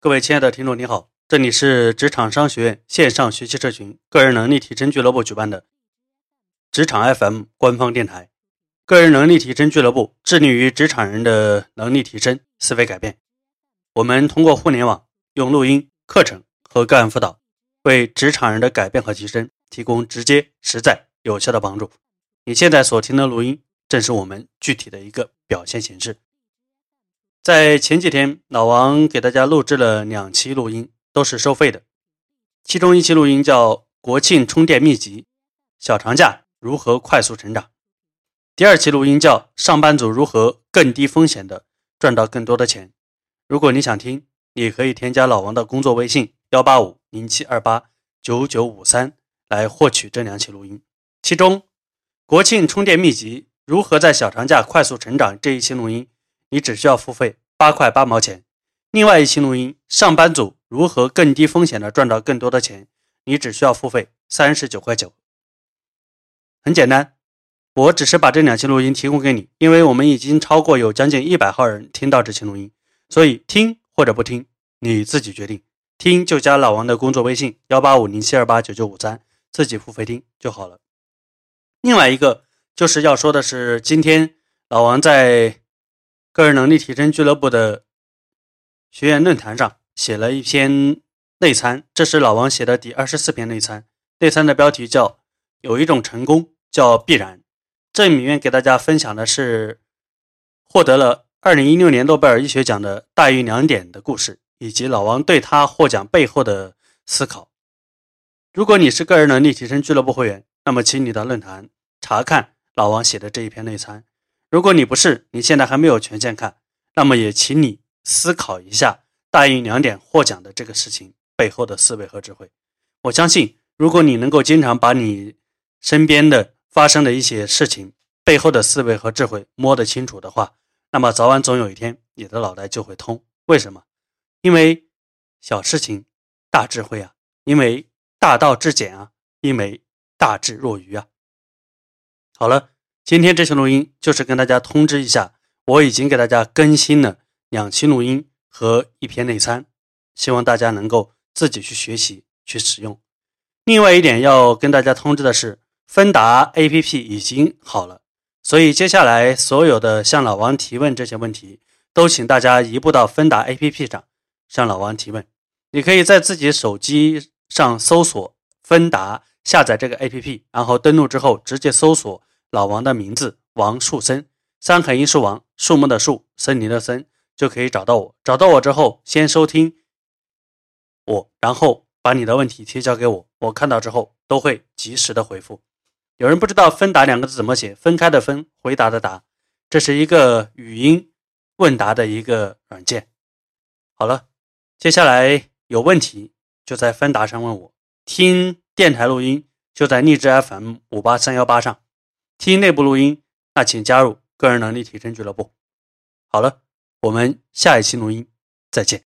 各位亲爱的听众，你好，这里是职场商学院线上学习社群个人能力提升俱乐部举办的职场 FM 官方电台。个人能力提升俱乐部致力于职场人的能力提升、思维改变。我们通过互联网，用录音、课程和个案辅导，为职场人的改变和提升提供直接、实在、有效的帮助。你现在所听的录音，正是我们具体的一个表现形式。在前几天，老王给大家录制了两期录音，都是收费的。其中一期录音叫《国庆充电秘籍》，小长假如何快速成长？第二期录音叫《上班族如何更低风险的赚到更多的钱》。如果你想听，你可以添加老王的工作微信：幺八五零七二八九九五三来获取这两期录音。其中，《国庆充电秘籍》如何在小长假快速成长这一期录音。你只需要付费八块八毛钱。另外一期录音，上班族如何更低风险的赚到更多的钱？你只需要付费三十九块九。很简单，我只是把这两期录音提供给你，因为我们已经超过有将近一百号人听到这期录音，所以听或者不听你自己决定。听就加老王的工作微信幺八五零七二八九九五三，自己付费听就好了。另外一个就是要说的是，今天老王在。个人能力提升俱乐部的学员论坛上写了一篇内参，这是老王写的第二十四篇内参。内参的标题叫“有一种成功叫必然”。这里面给大家分享的是获得了二零一六年诺贝尔医学奖的大于两点的故事，以及老王对他获奖背后的思考。如果你是个人能力提升俱乐部会员，那么请你到论坛查看老王写的这一篇内参。如果你不是，你现在还没有权限看，那么也请你思考一下大运两点获奖的这个事情背后的思维和智慧。我相信，如果你能够经常把你身边的发生的一些事情背后的思维和智慧摸得清楚的话，那么早晚总有一天你的脑袋就会通。为什么？因为小事情大智慧啊，因为大道至简啊，因为大智若愚啊。好了。今天这期录音就是跟大家通知一下，我已经给大家更新了两期录音和一篇内参，希望大家能够自己去学习去使用。另外一点要跟大家通知的是，芬达 APP 已经好了，所以接下来所有的向老王提问这些问题，都请大家移步到芬达 APP 上向老王提问。你可以在自己手机上搜索芬达，下载这个 APP，然后登录之后直接搜索。老王的名字王树森，三横一竖王，树木的树，森林的森，就可以找到我。找到我之后，先收听我，然后把你的问题提交给我，我看到之后都会及时的回复。有人不知道“分答”两个字怎么写，分开的分，回答的答，这是一个语音问答的一个软件。好了，接下来有问题就在分答上问我，听电台录音就在荔枝 FM 五八三幺八上。听内部录音，那请加入个人能力提升俱乐部。好了，我们下一期录音再见。